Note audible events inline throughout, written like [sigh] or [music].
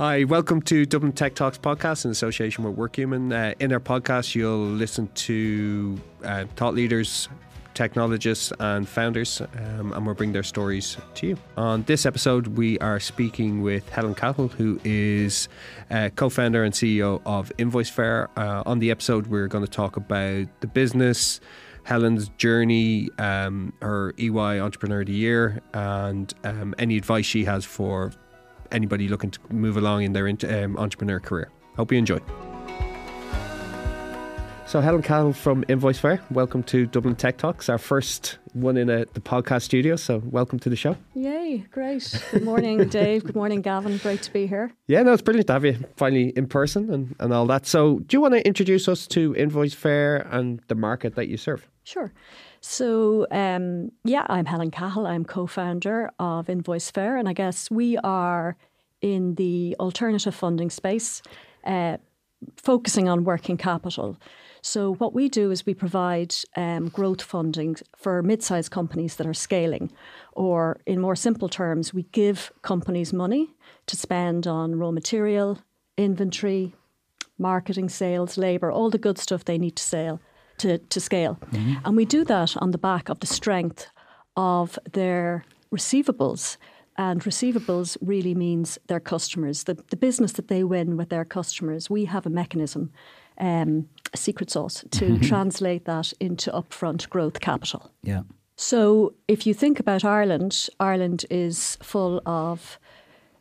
Hi, welcome to Dublin Tech Talks podcast in association with Workhuman. Uh, in our podcast, you'll listen to uh, thought leaders, technologists, and founders, um, and we'll bring their stories to you. On this episode, we are speaking with Helen Cahill, who is uh, co founder and CEO of Invoicefair. Uh, on the episode, we're going to talk about the business. Helen's journey, um, her EY Entrepreneur of the Year, and um, any advice she has for anybody looking to move along in their um, entrepreneur career. Hope you enjoy. So, Helen Cahill from Invoice Fair, welcome to Dublin Tech Talks, our first one in a, the podcast studio. So, welcome to the show. Yay, great. Good morning, [laughs] Dave. Good morning, Gavin. Great to be here. Yeah, no, it's brilliant to have you finally in person and, and all that. So, do you want to introduce us to Invoice Fair and the market that you serve? Sure. So, um, yeah, I'm Helen Cahill. I'm co founder of Invoice Fair, and I guess we are in the alternative funding space, uh, focusing on working capital. So, what we do is we provide um, growth funding for mid sized companies that are scaling, or in more simple terms, we give companies money to spend on raw material, inventory, marketing, sales, labour, all the good stuff they need to sell. To, to scale. Mm-hmm. And we do that on the back of the strength of their receivables and receivables really means their customers, the, the business that they win with their customers. We have a mechanism um, secret sauce to [laughs] translate that into upfront growth capital. Yeah. So if you think about Ireland, Ireland is full of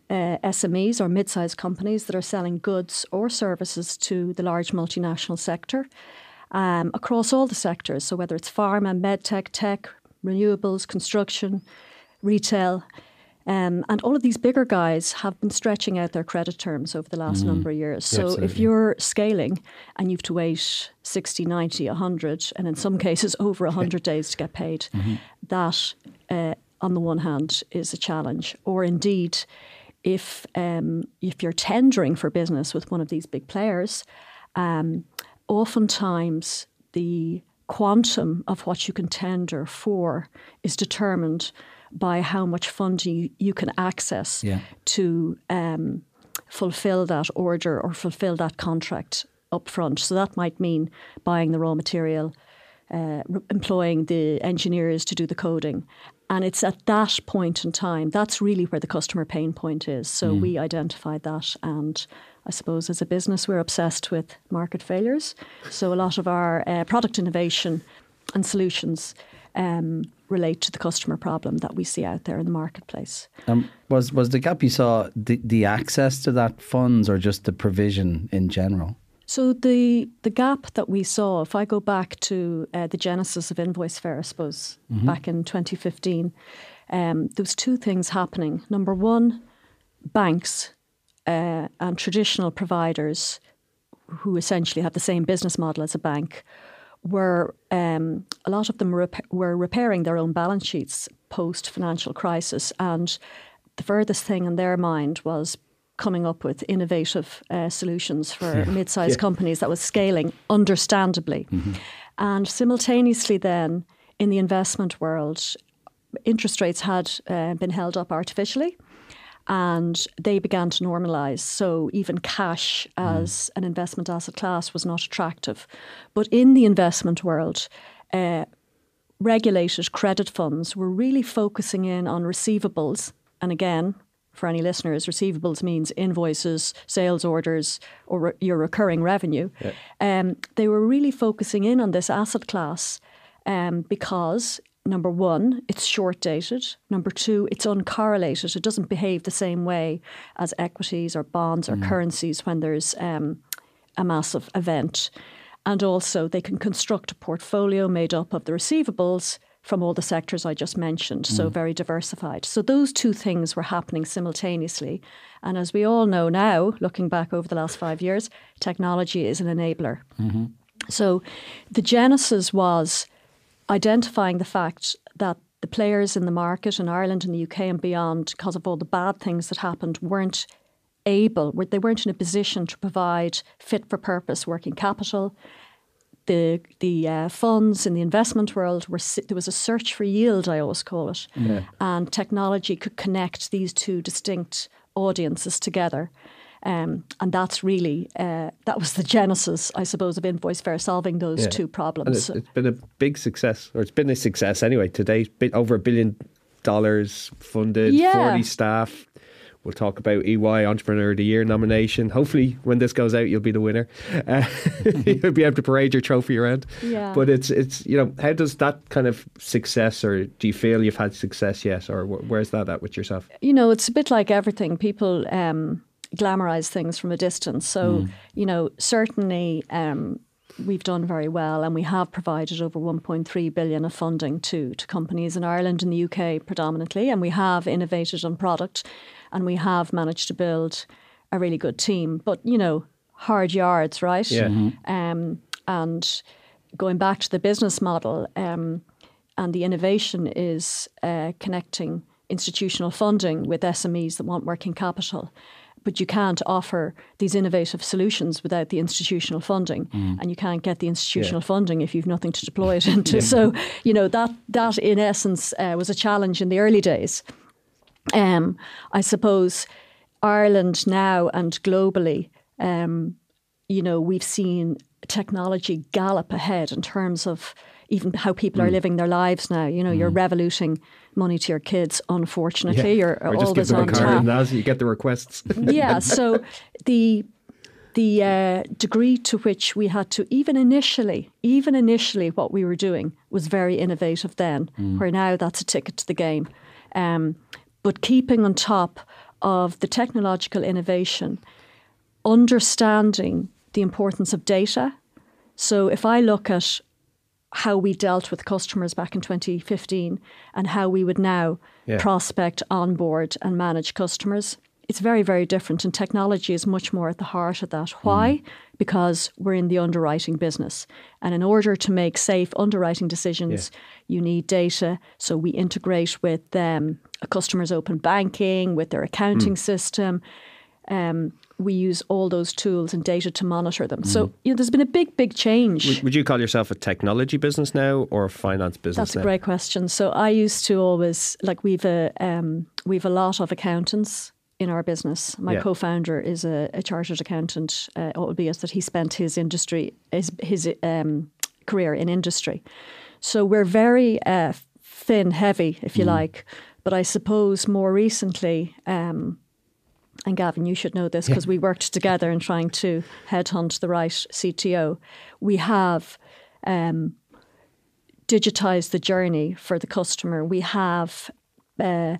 uh, SMEs or mid-sized companies that are selling goods or services to the large multinational sector um, across all the sectors. So whether it's pharma, medtech, tech, renewables, construction, retail. Um, and all of these bigger guys have been stretching out their credit terms over the last mm number of years. So yeah, if you're scaling and you've to wait 60, 90, 100, and in some cases [laughs] over 100 days to get paid, mm-hmm. that uh, on the one hand is a challenge. Or indeed, if um, if you're tendering for business with one of these big players, um, oftentimes the quantum of what you can tender for is determined by how much funding you can access yeah. to um, fulfill that order or fulfill that contract up front. So that might mean buying the raw material, uh, re- employing the engineers to do the coding. And it's at that point in time, that's really where the customer pain point is. So mm. we identified that. And I suppose as a business, we're obsessed with market failures. So a lot of our uh, product innovation and solutions um, relate to the customer problem that we see out there in the marketplace. Um, was was the gap you saw the, the access to that funds or just the provision in general? So the the gap that we saw, if I go back to uh, the genesis of Invoicefair, I suppose mm-hmm. back in 2015, um, there was two things happening. Number one, banks uh, and traditional providers, who essentially have the same business model as a bank, were um, a lot of them rep- were repairing their own balance sheets post financial crisis, and the furthest thing in their mind was coming up with innovative uh, solutions for mid-sized yeah. companies that was scaling, understandably, mm-hmm. and simultaneously then in the investment world, interest rates had uh, been held up artificially and they began to normalize. So even cash mm. as mm. an investment asset class was not attractive. But in the investment world, uh, regulated credit funds were really focusing in on receivables. And again, for any listeners, receivables means invoices, sales orders, or re- your recurring revenue. Yeah. Um, they were really focusing in on this asset class um, because number one, it's short dated. Number two, it's uncorrelated. It doesn't behave the same way as equities or bonds or mm. currencies when there's um, a massive event. And also, they can construct a portfolio made up of the receivables from all the sectors I just mentioned, mm. so very diversified. So, those two things were happening simultaneously. And as we all know now, looking back over the last five years, technology is an enabler. Mm-hmm. So, the genesis was identifying the fact that the players in the market in Ireland and the UK and beyond, because of all the bad things that happened, weren't able, they weren't in a position to provide fit for purpose working capital. The the uh, funds in the investment world were there was a search for yield, I always call it, yeah. and technology could connect these two distinct audiences together. Um, and that's really uh, that was the genesis, I suppose, of Invoice Fair solving those Yeah. two And problems. it's, it's been a big success, or it's been a success anyway. Today, bit over a billion dollars funded, Yeah. forty staff. We'll talk about EY Entrepreneur of the Year nomination. Hopefully, when this goes out, you'll be the winner. Uh, [laughs] you'll be able to parade your trophy around. Yeah. But it's it's you know how does that kind of success, or do you feel you've had success yet, or wh- where's that at with yourself? you know, it's a bit like everything. People um, glamorize things from a distance. So, you know, certainly um, we've done very well, and we have provided over 1.3 billion of funding to to companies in Ireland and the UK predominantly, and we have innovated on product, and we have managed to build a really good team. But you know, hard yards, right? Yeah. Mhm. Um, and going back to the business model. Um, and the innovation is uh, connecting institutional funding with SMEs that want working capital. But you can't offer these innovative solutions without the institutional funding, and you can't get the institutional funding if you've nothing to deploy it [laughs] into. So, you know that that in essence uh, was a challenge in the early days. Um, I suppose Ireland now and globally, um, you know, we've seen technology gallop ahead in terms of even how people Hmm. are living their lives now. You know, you're revoluting money to your kids. Unfortunately, you're or just give always them on tap as you get the requests. [laughs] yeah. So the the uh, degree to which we had to even initially, even initially, what we were doing was very innovative then. Where now that's a ticket to the game. Um, but keeping on top of the technological innovation, understanding the importance of data. So if I look at how we dealt with customers back in 2015 and how we would now Yeah. prospect, onboard, and manage customers. It's very, very different, and technology is much more at the heart of that. Why? Because we're in the underwriting business. And in order to make safe underwriting decisions, you need data. So we integrate with um, a customer's open banking, with their accounting system. Um, we use all those tools and data to monitor them. So you know, there's been a big, big change. would, would you call yourself a technology business now or a finance business That's a great question. So I used to always like we've a um, we've a lot of accountants in our business. My Yeah. co-founder is a, a chartered accountant, uh, albeit that he spent his industry his his um, career in industry. So we're very uh, thin, heavy, if you like. But I suppose more recently. Um, and Gavin, you should know this because we worked together in trying to headhunt the right CTO. We have um, digitized the journey for the customer. We have uh,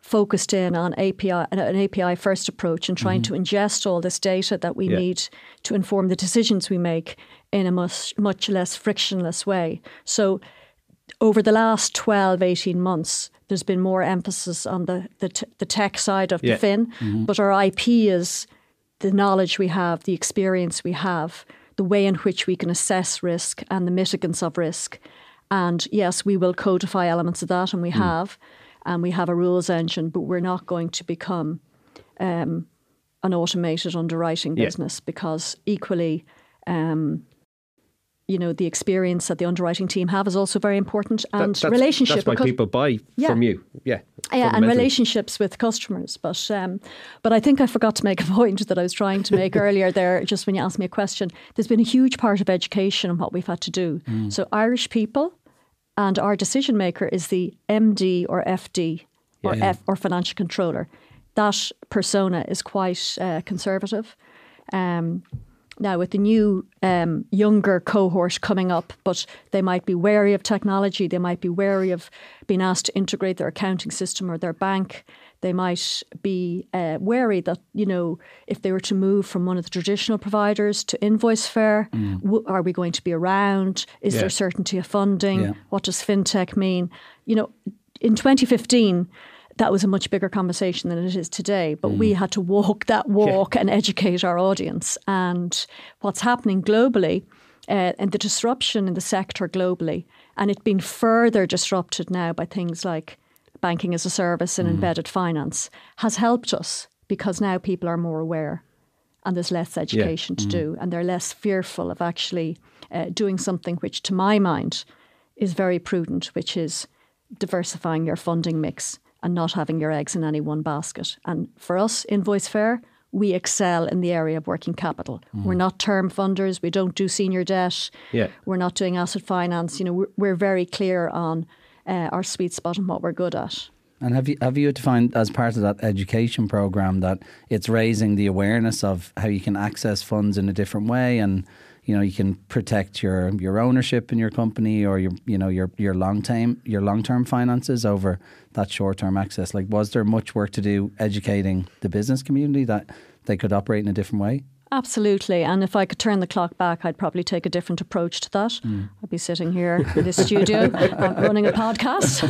focused in on API, an API first approach and trying to ingest all this data that we Yeah. need to inform the decisions we make in a much, much less frictionless way. So, over the last 12, 18 months, there's been more emphasis on the, the, t- the tech side of Yeah. the fin, but our IP is the knowledge we have, the experience we have, the way in which we can assess risk and the mitigants of risk. And yes, we will codify elements of that, and we have, and we have a rules engine, but we're not going to become um, an automated underwriting Yeah. business because equally, um, you know, the experience that the underwriting team have is also very important, That- and that's, relationship. That's why people buy Yeah. from you. Yeah. yeah, and relationships with customers. But um, but I think I forgot to make a [laughs] point that I was trying to make [laughs] earlier there, just when you asked me a question. There's been a huge part of education and what we've had to do. So Irish people and our decision maker is the MD or FD or Yeah. F or financial controller. That persona is quite uh, conservative. Um, now, with the new um, younger cohort coming up, but they might be wary of technology, they might be wary of being asked to integrate their accounting system or their bank. They might be uh, wary that, you know, if they were to move from one of the traditional providers to invoice fair, w- are we going to be around? Is Yeah. there certainty of funding? Yeah. What does fintech mean? You know, in 2015, that was a much bigger conversation than it is today. But we had to walk that walk and educate our audience. And what's happening globally uh, and the disruption in the sector globally, and it being further disrupted now by things like banking as a service and embedded finance, has helped us because now people are more aware and there's less education to do, and they're less fearful of actually uh, doing something which, to my mind, is very prudent, which is diversifying your funding mix and not having your eggs in any one basket. And for us, Invoice Fair, we excel in the area of working capital. We're not term funders. We don't do senior debt. Yeah. We're not doing asset finance. You know, we're, we're very clear on uh, our sweet spot and what we're good at. And have you have you defined as part of that education program that it's raising the awareness of how you can access funds in a different way and you know you can protect your your ownership in your company or your you know your your long term your long term finances over that short term access like was there much work to do educating the business community that they could operate in a different way Absolutely. And if I could turn the clock back, I'd probably take a different approach to that. I'd be sitting here in this studio [laughs] running a podcast.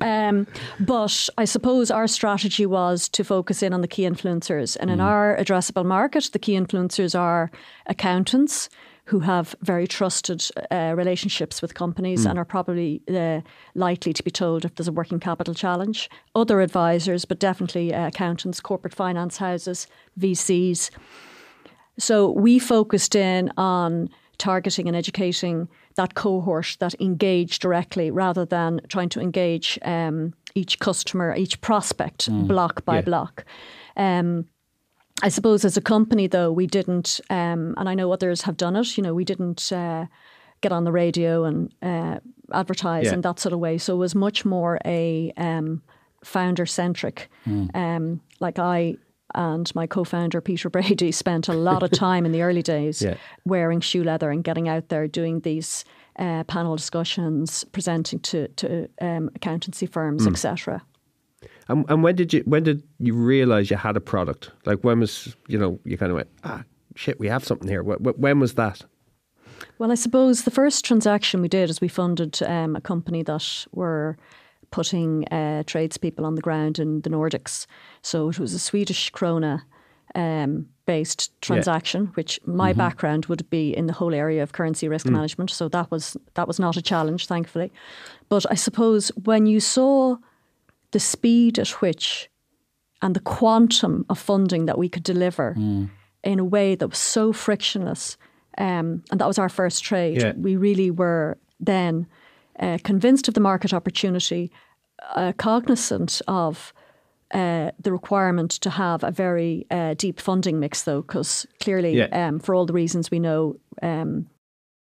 [laughs] um, but I suppose our strategy was to focus in on the key influencers. And in our addressable market, the key influencers are accountants who have very trusted uh, relationships with companies and are probably uh, likely to be told if there's a working capital challenge. Other advisors, but definitely uh, accountants, corporate finance houses, VCs. So we focused in on targeting and educating that cohort that engage directly rather than trying to engage um, each customer, each prospect block by Yeah. block. Um, I suppose as a company, though, we didn't, um, and I know others have done it, you know, we didn't uh, get on the radio and uh, advertise Yeah. in that sort of way. So it was much more a um, founder centric. Um, like I and my co founder, Peter [laughs] Brady, spent a lot of time in the early days [laughs] Yeah. wearing shoe leather and getting out there doing these uh, panel discussions, presenting to, to um, accountancy firms, etc. And, and when did you when did you realize you had a product? Like when was you know you kind of went ah shit we have something here. Wh- wh- When was that? Well, I suppose the first transaction we did is we funded um, a company that were putting uh, tradespeople on the ground in the Nordics. So it was a Swedish krona um, based transaction, which my background would be in the whole area of currency risk management. So that was that was not a challenge, thankfully. But I suppose when you saw the speed at which and the quantum of funding that we could deliver in a way that was so frictionless. Um, and that was our first trade. Yeah. We really were then uh, convinced of the market opportunity, uh, cognizant of uh, the requirement to have a very uh, deep funding mix, though, because clearly, Yeah. um, for all the reasons we know, um,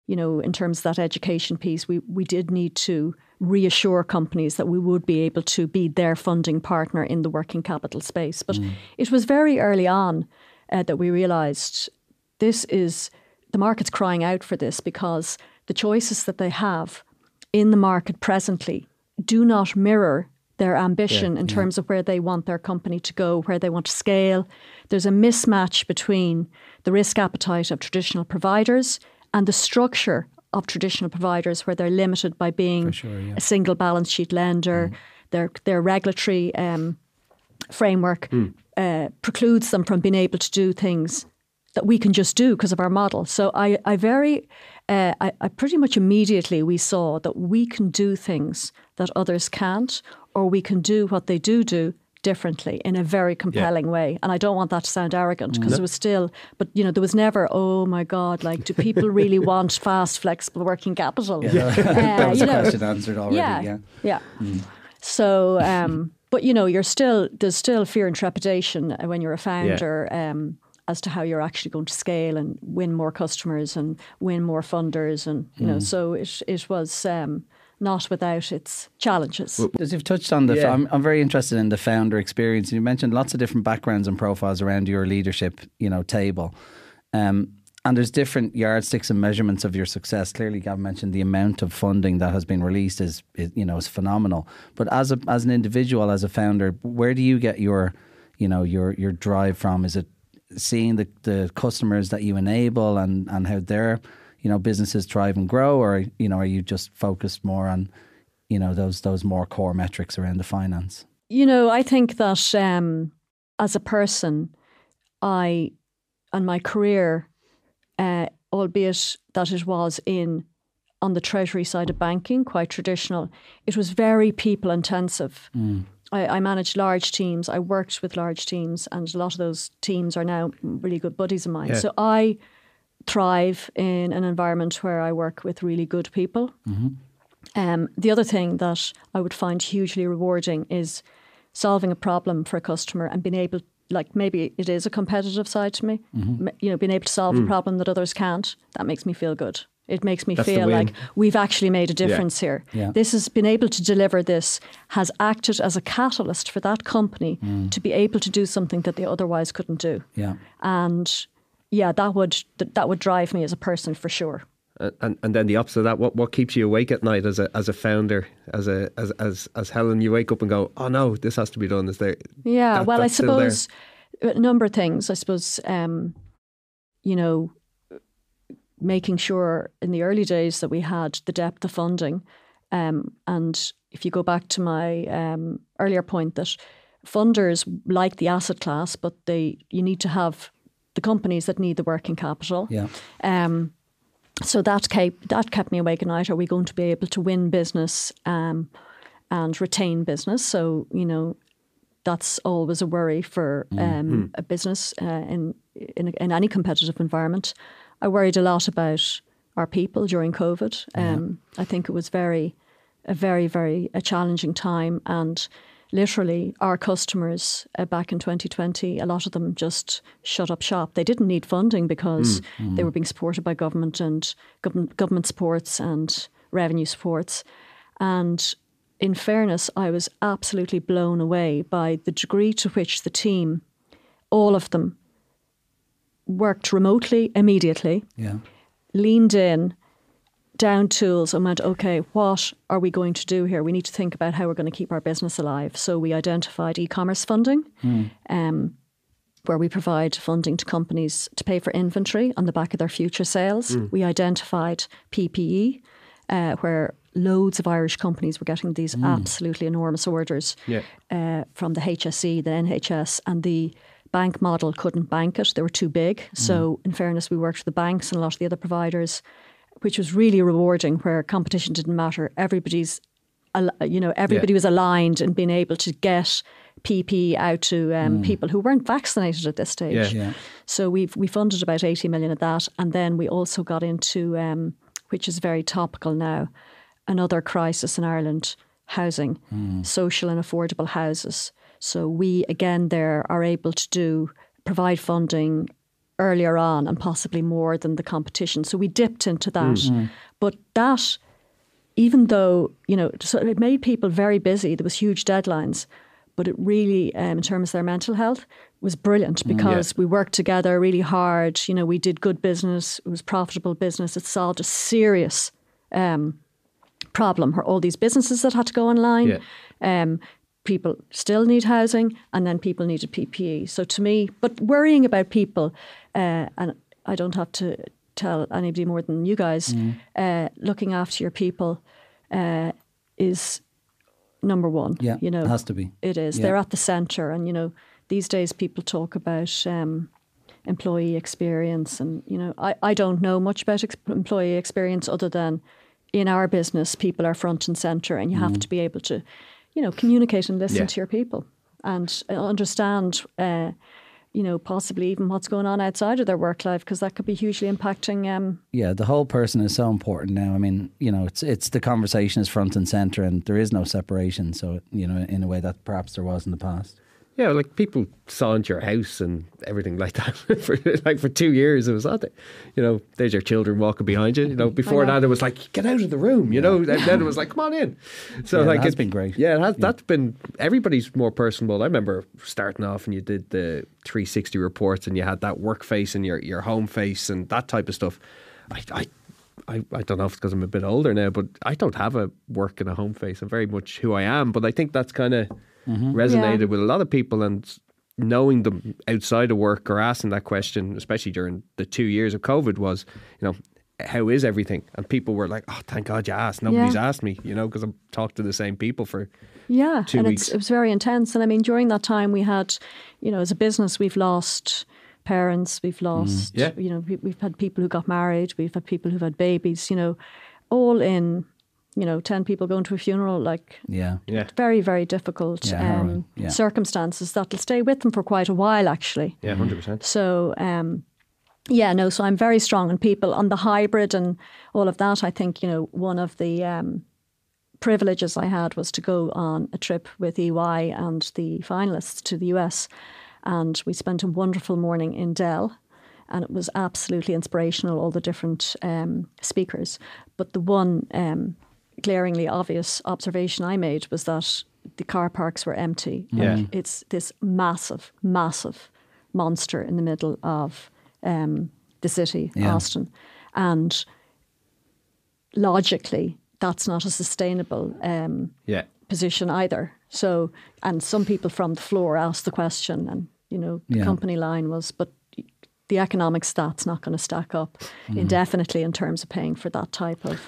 you know, in terms of that education piece, we, we did need to reassure companies that we would be able to be their funding partner in the working capital space. But it was very early on uh, that we realised this is the market's crying out for this because the choices that they have in the market presently do not mirror their ambition in terms of where they want their company to go, where they want to scale. There's a mismatch between the risk appetite of traditional providers and the structure of traditional providers, where they're limited by being a single balance sheet lender. Their their regulatory um, framework uh, precludes them from being able to do things that we can just do because of our model. So I, I very, uh, I, I pretty much immediately we saw that we can do things that others can't, or we can do what they do do differently in a very compelling way. And I don't want that to sound arrogant because it was still, but you know, there was never, oh my God, like, do people really [laughs] want fast, flexible working capital? that Uh, was you the know, question answered already yeah, yeah, yeah. So, um, but you know, you're still there's still fear and trepidation uh, when you're a founder um, as to how you're actually going to scale and win more customers and win more funders, and you know, so it it was um, not without its challenges. As you've touched on the, Yeah. I'm, I'm very interested in the founder experience. You mentioned lots of different backgrounds and profiles around your leadership, you know, table, um, and there's different yardsticks and measurements of your success. Clearly, Gavin mentioned the amount of funding that has been released is, is you know, is phenomenal. But as a as an individual, as a founder, where do you get your, you know, your your drive from? Is it seeing the the customers that you enable and and how their you know businesses thrive and grow, or you know, are you just focused more on you know those those more core metrics around the finance. You know, I think that um, as a person, I and my career, uh, albeit that it was in on the treasury side of banking, quite traditional, it was very people intensive. I, I managed large teams. I worked with large teams, and a lot of those teams are now really good buddies of mine. Yeah. So I thrive in an environment where I work with really good people. Um, the other thing that I would find hugely rewarding is solving a problem for a customer and being able like maybe it is a competitive side to me. Mm-hmm. You know, being able to solve a problem that others can't, that makes me feel good. It makes me That's feel like we've actually made a difference here. Yeah. This has been able to deliver this, has acted as a catalyst for that company Mm. to be able to do something that they otherwise couldn't do. Yeah. And yeah, that would that would drive me as a person for sure. And, and then the opposite of that, what what keeps you awake at night as a as a founder, as a as as as Helen, you wake up and go, oh no, this has to be done. Is there? Yeah, that- well, I suppose a number of things. I suppose, um, you know, making sure in the early days that we had the depth of funding. Um, and if you go back to my um, earlier point that funders like the asset class, but they you need to have the companies that need the working capital. Yeah. Um, so that kept that kept me awake at night. Are we going to be able to win business um, and retain business? So you know, that's always a worry for um, a business uh, in, in in any competitive environment. I worried a lot about our people during COVID. Um, I think it was very a very very a challenging time and. Literally, our customers uh, back in 2020, a lot of them just shut up shop. They didn't need funding because they were being supported by government and government, government supports and revenue supports. And in fairness, I was absolutely blown away by the degree to which the team, all of them, worked remotely immediately, Yeah. leaned in, down tools, and went, okay, what are we going to do here? We need to think about how we're going to keep our business alive. So we identified e commerce funding. Um, where we provide funding to companies to pay for inventory on the back of their future sales. We identified PPE, uh, where loads of Irish companies were getting these absolutely enormous orders Yeah. uh, from the HSE, the NHS, and the bank model couldn't bank it. They were too big. So, in fairness, we worked with the banks and a lot of the other providers, which was really rewarding, where competition didn't matter. Everybody's, you know, everybody Yeah. was aligned and being able to get PPE out to um, people who weren't vaccinated at this stage. Yeah. Yeah. So we've we funded about eighty million of that, and then we also got into, um, which is very topical now, another crisis in Ireland: housing, social and affordable houses. So we again there are able to do provide funding earlier on and possibly more than the competition. So we dipped into that, but that even though you know so it made people very busy there was huge deadlines but it really um, in terms of their mental health was brilliant because we worked together really hard. You know we did good business. It was profitable business. It solved a serious um, problem for all these businesses that had to go online. Yeah. um, people still need housing and then people needed ppe so to me but worrying about people uh, and i don't have to tell anybody more than you guys uh, looking after your people uh, is number one Yeah. you know It has to be. it is Yeah. they're at the center and you know these days people talk about um, employee experience and you know I, I don't know much about ex- employee experience other than in our business people are front and center and you have to be able to you know communicate and listen Yeah. to your people and uh, understand uh, you know possibly even what's going on outside of their work life because that could be hugely impacting um, Yeah, the whole person is so important now. I mean, you know, it's it's the conversation is front and center, and there is no separation. So, you know, in a way that perhaps there was in the past. Yeah, like people saw into your house and everything like that. [laughs] for like for two years, it was that. You know, there's your children walking behind you. You know, [laughs] before know. that, it was like get out of the room. You know, then it was [laughs] like come on in. So Yeah, like has been great. Yeah, it has. That's been everybody's more personable. I remember starting off and you did the 360 reports and you had that work face and your your home face and that type of stuff. I. I I, I don't know if it's because I'm a bit older now, but I don't have a work and a home face. I'm very much who I am. But I think that's kind of Mm-hmm. resonated Yeah. with a lot of people and knowing them outside of work or asking that question, especially during the two years of COVID, was, you know, how is everything? And people were like, oh, thank God you asked. Nobody's Yeah. asked me, you know, because I've talked to the same people for. Yeah, two and weeks. It's, it was very intense. And I mean, during that time, we had, you know, as a business, we've lost parents, we've mm-hmm. lost, Yeah. you know, we, we've had people who got married, we've had people who've had babies, you know, all in, you know, 10 people going to a funeral, like Yeah. Yeah. very, very difficult Yeah, um, Yeah. circumstances that'll stay with them for quite a while, actually. Yeah, 100%. So, um, yeah, no, so I'm very strong on people on the hybrid and all of that. I think, you know, one of the um, privileges I had was to go on a trip with EY and the finalists to the US. and we spent a wonderful morning in Dell. And it was absolutely inspirational, all the different um, speakers. But the one um, glaringly obvious observation I made was that the car parks were empty. Yeah. Like, it's this massive, massive monster in the middle of um, the city, Yeah. Austin. And logically, that's not a sustainable um, Yeah. position either. So, and some people from the floor asked the question, and you know, the Yeah. company line was, but the economic stats not going to stack up Mm-hmm. indefinitely in terms of paying for that type of,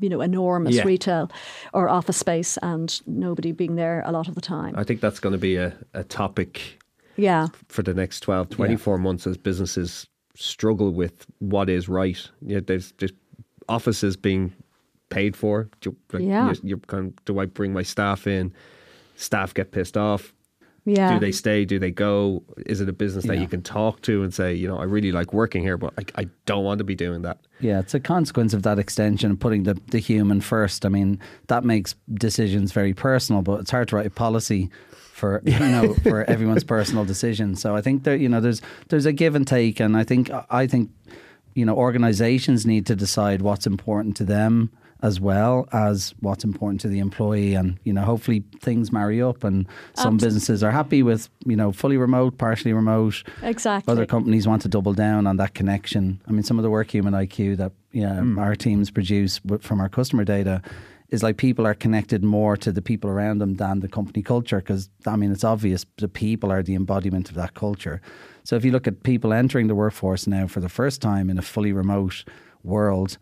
you know, enormous Yeah. retail or office space, and nobody being there a lot of the time. I think that's going to be a, a topic yeah, for the next 12, 24 months as businesses struggle with what is right. Yeah, there's just offices being paid for. Do, like, Yeah. you're, you're kind of, do I bring my staff in? Staff get pissed off. Yeah. Do they stay? Do they go? Is it a business that Yeah. you can talk to and say, you know, I really like working here, but I, I don't want to be doing that? Yeah, it's a consequence of that extension and putting the, the human first. I mean, that makes decisions very personal, but it's hard to write a policy for [laughs] you know for everyone's personal decision. So I think there you know there's there's a give and take, and I think I think you know organizations need to decide what's important to them as well as what's important to the employee and you know hopefully things marry up and some Abs- businesses are happy with you know fully remote partially remote exactly. other companies want to double down on that connection. I mean, some of the Workhuman IQ that yeah hmm. our teams produce from our customer data is like people are connected more to the people around them than the company culture because I mean it's obvious the people are the embodiment of that culture. So if you look at people entering the workforce now for the first time in a fully remote world,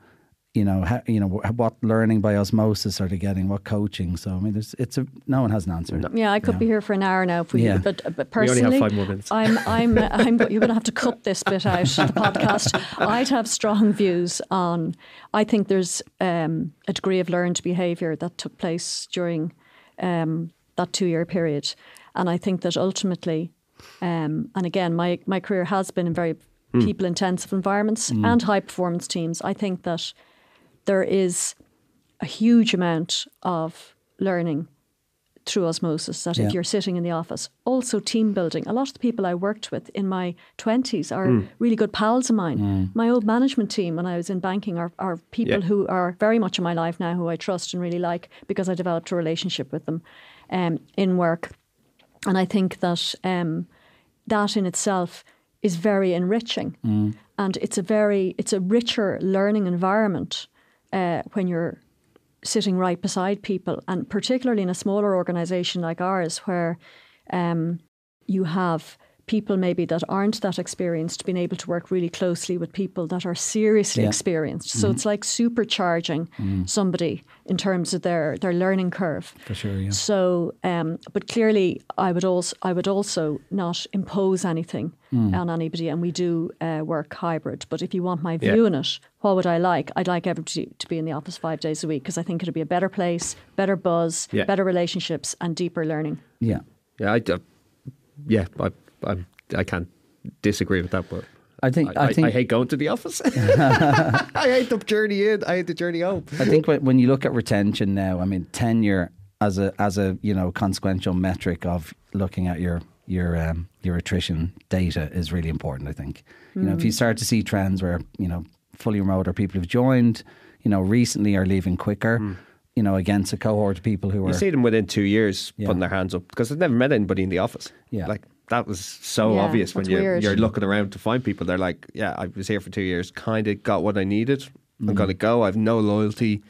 you know, ha, you know what learning by osmosis are they getting? What coaching? So I mean, there's it's a no one has an answer. Yeah, I could be here for an hour now if we. Yeah. But, but We only personally, have five more minutes. I'm [laughs] I'm I'm. You're going to have to cut this bit out of the podcast. I'd have strong views on. I think there's um, a degree of learned behaviour that took place during um, that two-year period, and I think that ultimately, um, and again, my my career has been in very people-intensive environments and high-performance teams. I think that there is a huge amount of learning through osmosis that Yeah. if you're sitting in the office. Also, team building. A lot of the people I worked with in my 20s are really good pals of mine. My old management team when I was in banking are, are people Yeah. who are very much in my life now who I trust and really like because I developed a relationship with them um, in work. And I think that um, that in itself is very enriching. And it's a very, it's a richer learning environment uh, when you're sitting right beside people, and particularly in a smaller organisation like ours, where um, you have people maybe that aren't that experienced being able to work really closely with people that are seriously Yeah. experienced. So it's like supercharging somebody in terms of their their learning curve. For sure, yeah. So, um, but clearly, I would also I would also not impose anything on anybody, and we do uh, work hybrid. But if you want my view Yeah. on it, what would I like? I'd like everybody to be in the office five days a week because I think it'd be a better place, better buzz, Yeah. better relationships, and deeper learning. Yeah. Yeah, I, uh, yeah, I, I, I can't disagree with that, but I think I, I, think I hate going to the office. [laughs] I hate the journey in. I hate the journey home. I think when, when you look at retention now, I mean tenure as a as a you know consequential metric of looking at your your um, your attrition data is really important. I think you know if you start to see trends where you know fully remote or people who've joined you know recently are leaving quicker, you know against a cohort of people who are You see them within two years Yeah. putting their hands up because I've never met anybody in the office. Yeah. like that was so Yeah, obvious when you, weird. you're looking around to find people. They're like, "Yeah, I was here for two years, kind of got what I needed. I'm mm-hmm. going to go. I've no loyalty.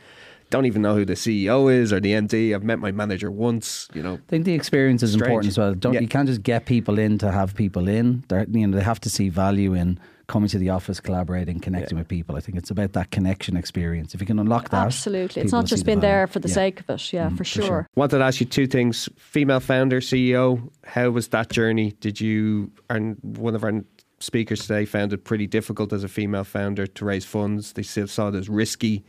Don't even know who the CEO is or the MD. I've met my manager once. You know, I think the experience is Strange. important as well. Don't Yeah. you can't just get people in to have people in. They're, you know, they have to see value in coming to the office, collaborating, connecting with people. I think it's about that connection experience. If you can unlock that, Absolutely, it's not just see the there for the Yeah. sake of it. Yeah, mm-hmm. for, sure. sure. wanted to ask you two things: female founder, CEO. How was that journey? Did you? And one of our speakers today found it pretty difficult as a female founder to raise funds. They still saw it as risky.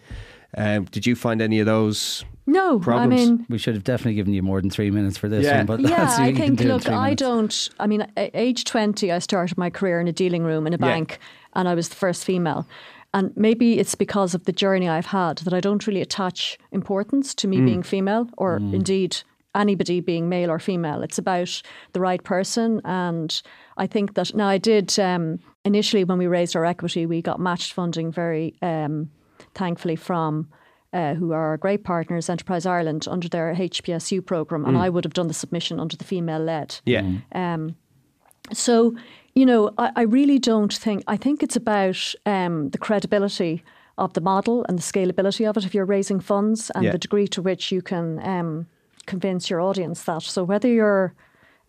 Um, did you find any of those? No, Problems? I mean, We should have definitely given you more than three minutes for this Yeah. one, but yeah, let's see what I think. do Look, I minutes. don't. I mean, at age twenty, I started my career in a dealing room in a Yeah. bank, and I was the first female. And maybe it's because of the journey I've had that I don't really attach importance to me Mm. being female, or indeed anybody being male or female. It's about the right person. And I think that now I did um, initially when we raised our equity, we got matched funding very um, thankfully from. Uh, who are our great partners, Enterprise Ireland, under their HPSU program, and I would have done the submission under the female led. Yeah. Um, so, you know, I, I really don't think, I think it's about um, the credibility of the model and the scalability of it if you're raising funds and Yeah. the degree to which you can um, convince your audience that. So, whether you're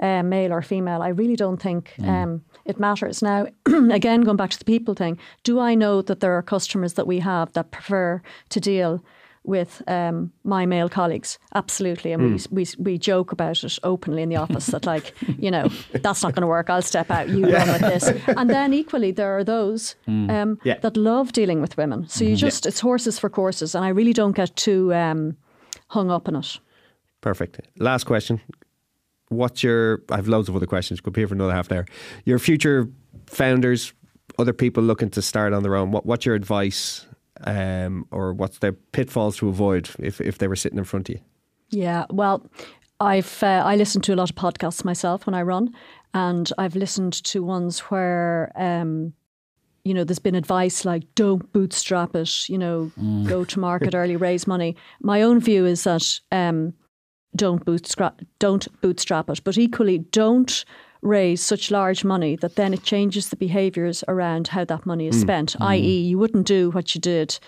uh, male or female, I really don't think um, it matters. Now, [clears throat] again, going back to the people thing, do I know that there are customers that we have that prefer to deal with um, my male colleagues? Absolutely. And we, we, we joke about it openly in the office that, like, [laughs] you know, that's not going to work. I'll step out, you run with this. [laughs] And then equally, there are those um, Yeah. that love dealing with women. So you just, it's horses for courses. And I really don't get too um, hung up on it. Perfect. Last question. What's your? I have loads of other questions. Could be here for another half an hour. Your future founders, other people looking to start on their own. What, what's your advice, um, or what's their pitfalls to avoid if if they were sitting in front of you? Yeah, well, I've uh, I listen to a lot of podcasts myself when I run, and I've listened to ones where. Um, you know, there's been advice like don't bootstrap it, you know, go to market [laughs] early, raise money. My own view is that um, don't bootstrap don't bootstrap it, but equally don't raise such large money that then it changes the behaviours around how that money is hmm. spent. Hmm. I.e., you wouldn't do what you did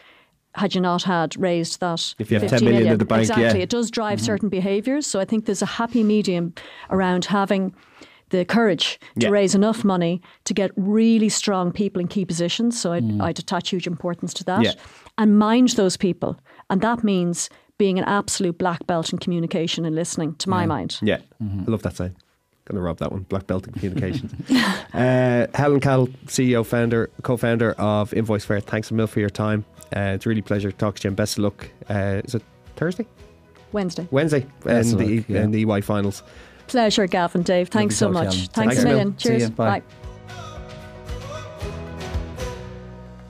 had you not had raised that. If you have 10 million in the bank, exactly. yeah. It does drive hmm. certain behaviours. So I think there's a happy medium around having the courage to Yeah. raise enough money to get really strong people in key positions. So I'd, I'd attach huge importance to that. Yeah. And mind those people. And that means being an absolute black belt in communication and listening, to my mind. Yeah, I love that saying. Gonna rob that one. Black belt in communications. [laughs] uh, Helen Cahill, CEO, founder, co-founder of Invoice Fair. Thanks a mil for your time. Uh, it's really a pleasure to talk to you, and best of luck. Uh, is it Thursday, Wednesday. Wednesday, Best in the luck, yeah. in the EY finals? Pleasure, Gavin, Dave. Thanks so Lovely talk, much. Thanks Thanks a a million. Cheers. Bye. Bye.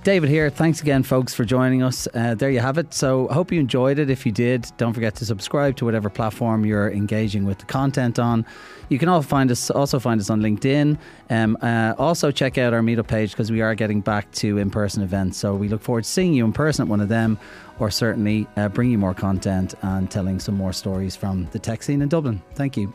David here. Thanks again, folks, for joining us. Uh, there you have it. So, I hope you enjoyed it. If you did, don't forget to subscribe to whatever platform you're engaging with the content on. You can all find us, also find us on LinkedIn. Um, uh, also, check out our meetup page because we are getting back to in-person events. So, we look forward to seeing you in person at one of them, or certainly uh, bringing more content and telling some more stories from the tech scene in Dublin. Thank you.